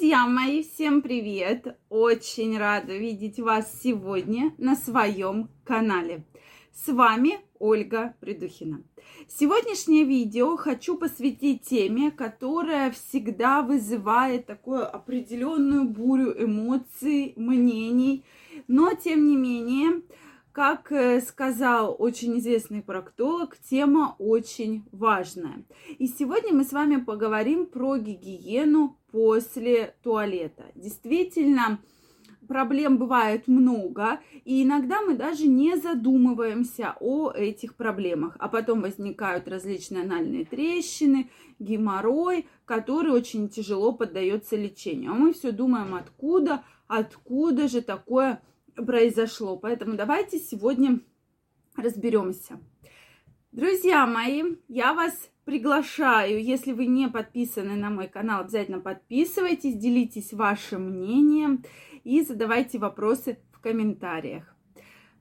Друзья мои, всем привет! Очень рада видеть вас сегодня на своем канале. С вами Ольга Придухина. Сегодняшнее видео хочу посвятить теме, которая всегда вызывает такую определенную бурю эмоций, мнений, но тем не менее как э, сказал очень известный проктолог, тема очень важная. И сегодня мы с вами поговорим про гигиену после туалета. Действительно, проблем бывает много, и иногда мы даже не задумываемся о этих проблемах. А потом возникают различные анальные трещины, геморрой, который очень тяжело поддается лечению. А мы все думаем, откуда, откуда же такое произошло. Поэтому давайте сегодня разберемся. Друзья мои, я вас приглашаю, если вы не подписаны на мой канал, обязательно подписывайтесь, делитесь вашим мнением и задавайте вопросы в комментариях.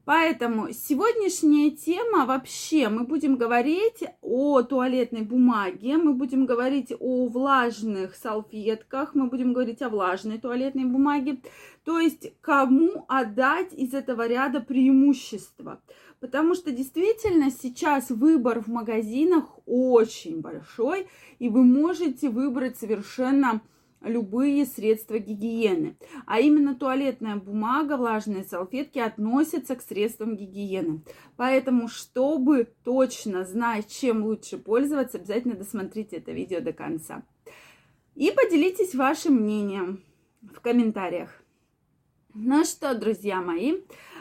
Поэтому сегодняшняя тема вообще, мы будем говорить о туалетной бумаге, мы будем говорить о влажных салфетках, мы будем говорить о влажной туалетной бумаге, то есть кому отдать из этого ряда преимущества. Потому что действительно сейчас выбор в магазинах очень большой, и вы можете выбрать совершенно любые средства гигиены. А именно туалетная бумага, влажные салфетки относятся к средствам гигиены. Поэтому, чтобы точно знать, чем лучше пользоваться, обязательно досмотрите это видео до конца. И поделитесь вашим мнением в комментариях. Ну что, друзья мои,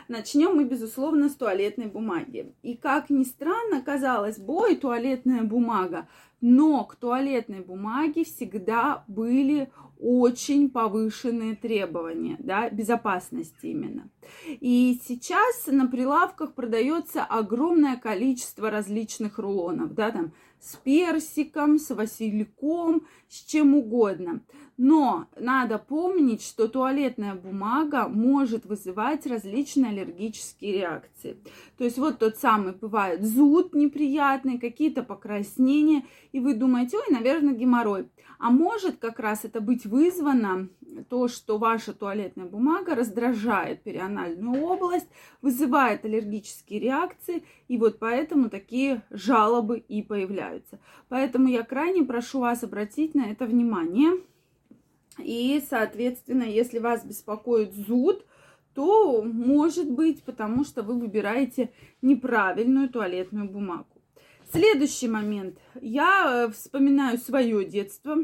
начнем мы, безусловно, с туалетной бумаги. И как ни странно, казалось бы, туалетная бумага но к туалетной бумаге всегда были очень повышенные требования, да, безопасности именно. И сейчас на прилавках продается огромное количество различных рулонов, да, там с персиком, с васильком, с чем угодно. Но надо помнить, что туалетная бумага может вызывать различные аллергические реакции. То есть вот тот самый бывает зуд неприятный, какие-то покраснения, и вы думаете, ой, наверное, геморрой. А может как раз это быть вызвано то, что ваша туалетная бумага раздражает перианальную область, вызывает аллергические реакции, и вот поэтому такие жалобы и появляются. Поэтому я крайне прошу вас обратить на это внимание. И, соответственно, если вас беспокоит зуд, то может быть, потому что вы выбираете неправильную туалетную бумагу. Следующий момент. Я э, вспоминаю свое детство,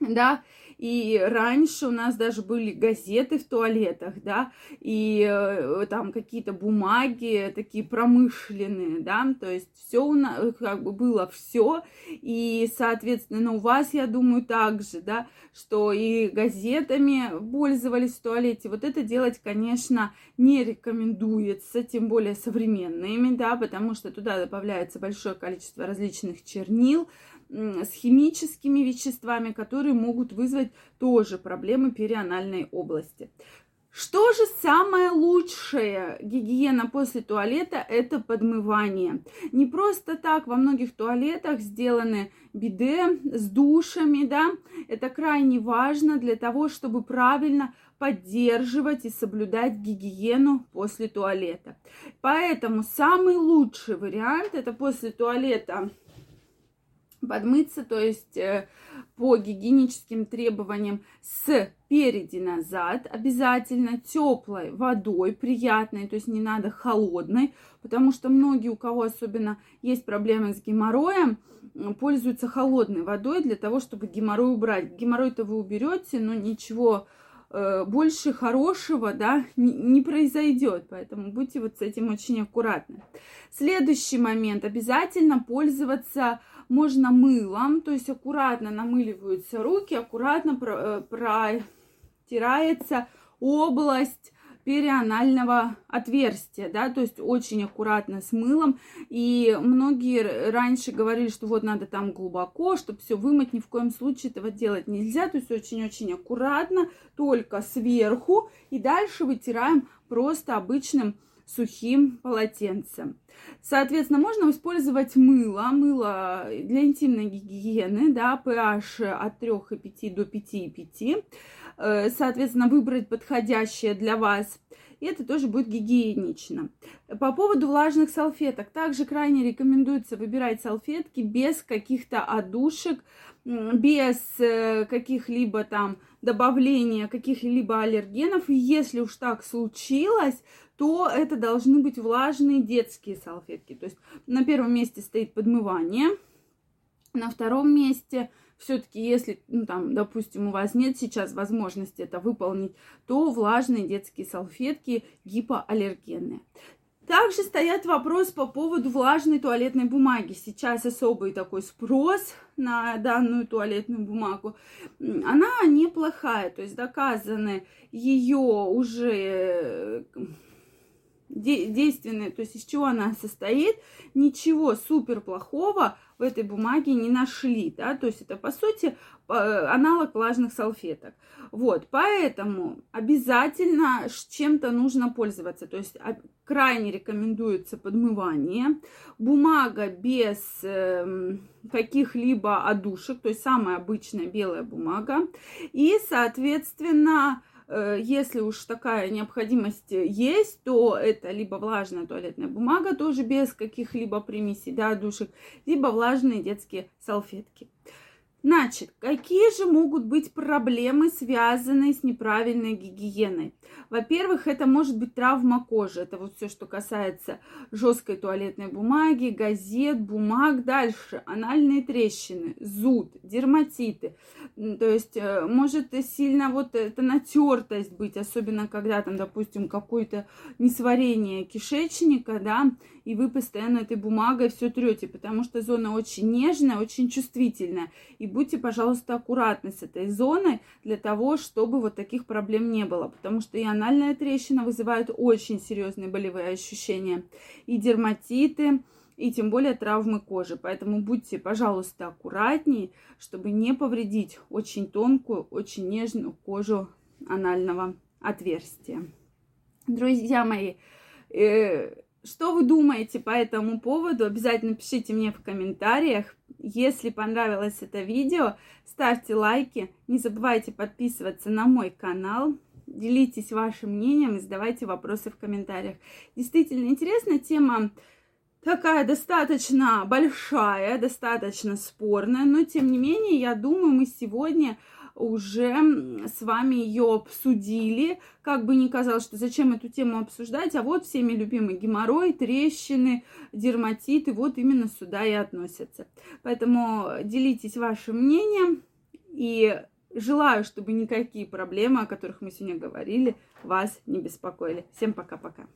да, и раньше у нас даже были газеты в туалетах, да, и э, там какие-то бумаги такие промышленные, да, то есть все у нас как бы было все, и, соответственно, у вас, я думаю, также, да, что и газетами пользовались в туалете. Вот это делать, конечно, не рекомендуется, тем более современными, да, потому что туда добавляется большое количество различных чернил, с химическими веществами, которые могут вызвать тоже проблемы перианальной области. Что же самое лучшее гигиена после туалета? Это подмывание. Не просто так во многих туалетах сделаны биде с душами, да. Это крайне важно для того, чтобы правильно поддерживать и соблюдать гигиену после туалета. Поэтому самый лучший вариант это после туалета подмыться, то есть э, по гигиеническим требованиям спереди назад, обязательно теплой водой, приятной, то есть не надо холодной, потому что многие, у кого особенно есть проблемы с геморроем, пользуются холодной водой для того, чтобы геморрой убрать. Геморрой-то вы уберете, но ничего больше хорошего, да, не, не произойдет, поэтому будьте вот с этим очень аккуратны. Следующий момент, обязательно пользоваться можно мылом, то есть аккуратно намыливаются руки, аккуратно э, протирается область перианального отверстия, да, то есть очень аккуратно с мылом. И многие раньше говорили, что вот надо там глубоко, чтобы все вымыть, ни в коем случае этого делать нельзя, то есть очень-очень аккуратно, только сверху, и дальше вытираем просто обычным сухим полотенцем. Соответственно, можно использовать мыло, мыло для интимной гигиены, да, pH от 3,5 до 5,5. Э, соответственно, выбрать подходящее для вас и это тоже будет гигиенично. По поводу влажных салфеток. Также крайне рекомендуется выбирать салфетки без каких-то одушек, без э, каких-либо там добавления каких-либо аллергенов. И если уж так случилось, то это должны быть влажные детские салфетки. То есть на первом месте стоит подмывание, на втором месте – все-таки, если, ну, там, допустим, у вас нет сейчас возможности это выполнить, то влажные детские салфетки гипоаллергенные. Также стоят вопрос по поводу влажной туалетной бумаги. Сейчас особый такой спрос на данную туалетную бумагу. Она неплохая, то есть доказаны ее уже действенная, то есть из чего она состоит, ничего супер плохого в этой бумаге не нашли, да, то есть это, по сути, аналог влажных салфеток. Вот, поэтому обязательно чем-то нужно пользоваться, то есть крайне рекомендуется подмывание, бумага без э, каких-либо одушек, то есть самая обычная белая бумага, и, соответственно, Э, если уж такая необходимость есть, то это либо влажная туалетная бумага, тоже без каких-либо примесей, да, душек, либо влажные детские салфетки. Значит, какие же могут быть проблемы, связанные с неправильной гигиеной? Во-первых, это может быть травма кожи. Это вот все, что касается жесткой туалетной бумаги, газет, бумаг. Дальше анальные трещины, зуд, дерматиты. То есть э, может сильно вот эта натертость быть, особенно когда там, допустим, какое-то несварение кишечника, да, и вы постоянно этой бумагой все трете, потому что зона очень нежная, очень чувствительная. И будьте, пожалуйста, аккуратны с этой зоной для того, чтобы вот таких проблем не было, потому что и анальная трещина вызывает очень серьезные болевые ощущения, и дерматиты, и тем более травмы кожи. Поэтому будьте, пожалуйста, аккуратнее, чтобы не повредить очень тонкую, очень нежную кожу анального отверстия. Друзья мои, э, что вы думаете по этому поводу? Обязательно пишите мне в комментариях. Если понравилось это видео, ставьте лайки. Не забывайте подписываться на мой канал. Делитесь вашим мнением и задавайте вопросы в комментариях. Действительно интересная тема такая достаточно большая, достаточно спорная, но тем не менее, я думаю, мы сегодня уже с вами ее обсудили. Как бы ни казалось, что зачем эту тему обсуждать, а вот всеми любимый геморрой, трещины, дерматиты, вот именно сюда и относятся. Поэтому делитесь вашим мнением и желаю, чтобы никакие проблемы, о которых мы сегодня говорили, вас не беспокоили. Всем пока-пока.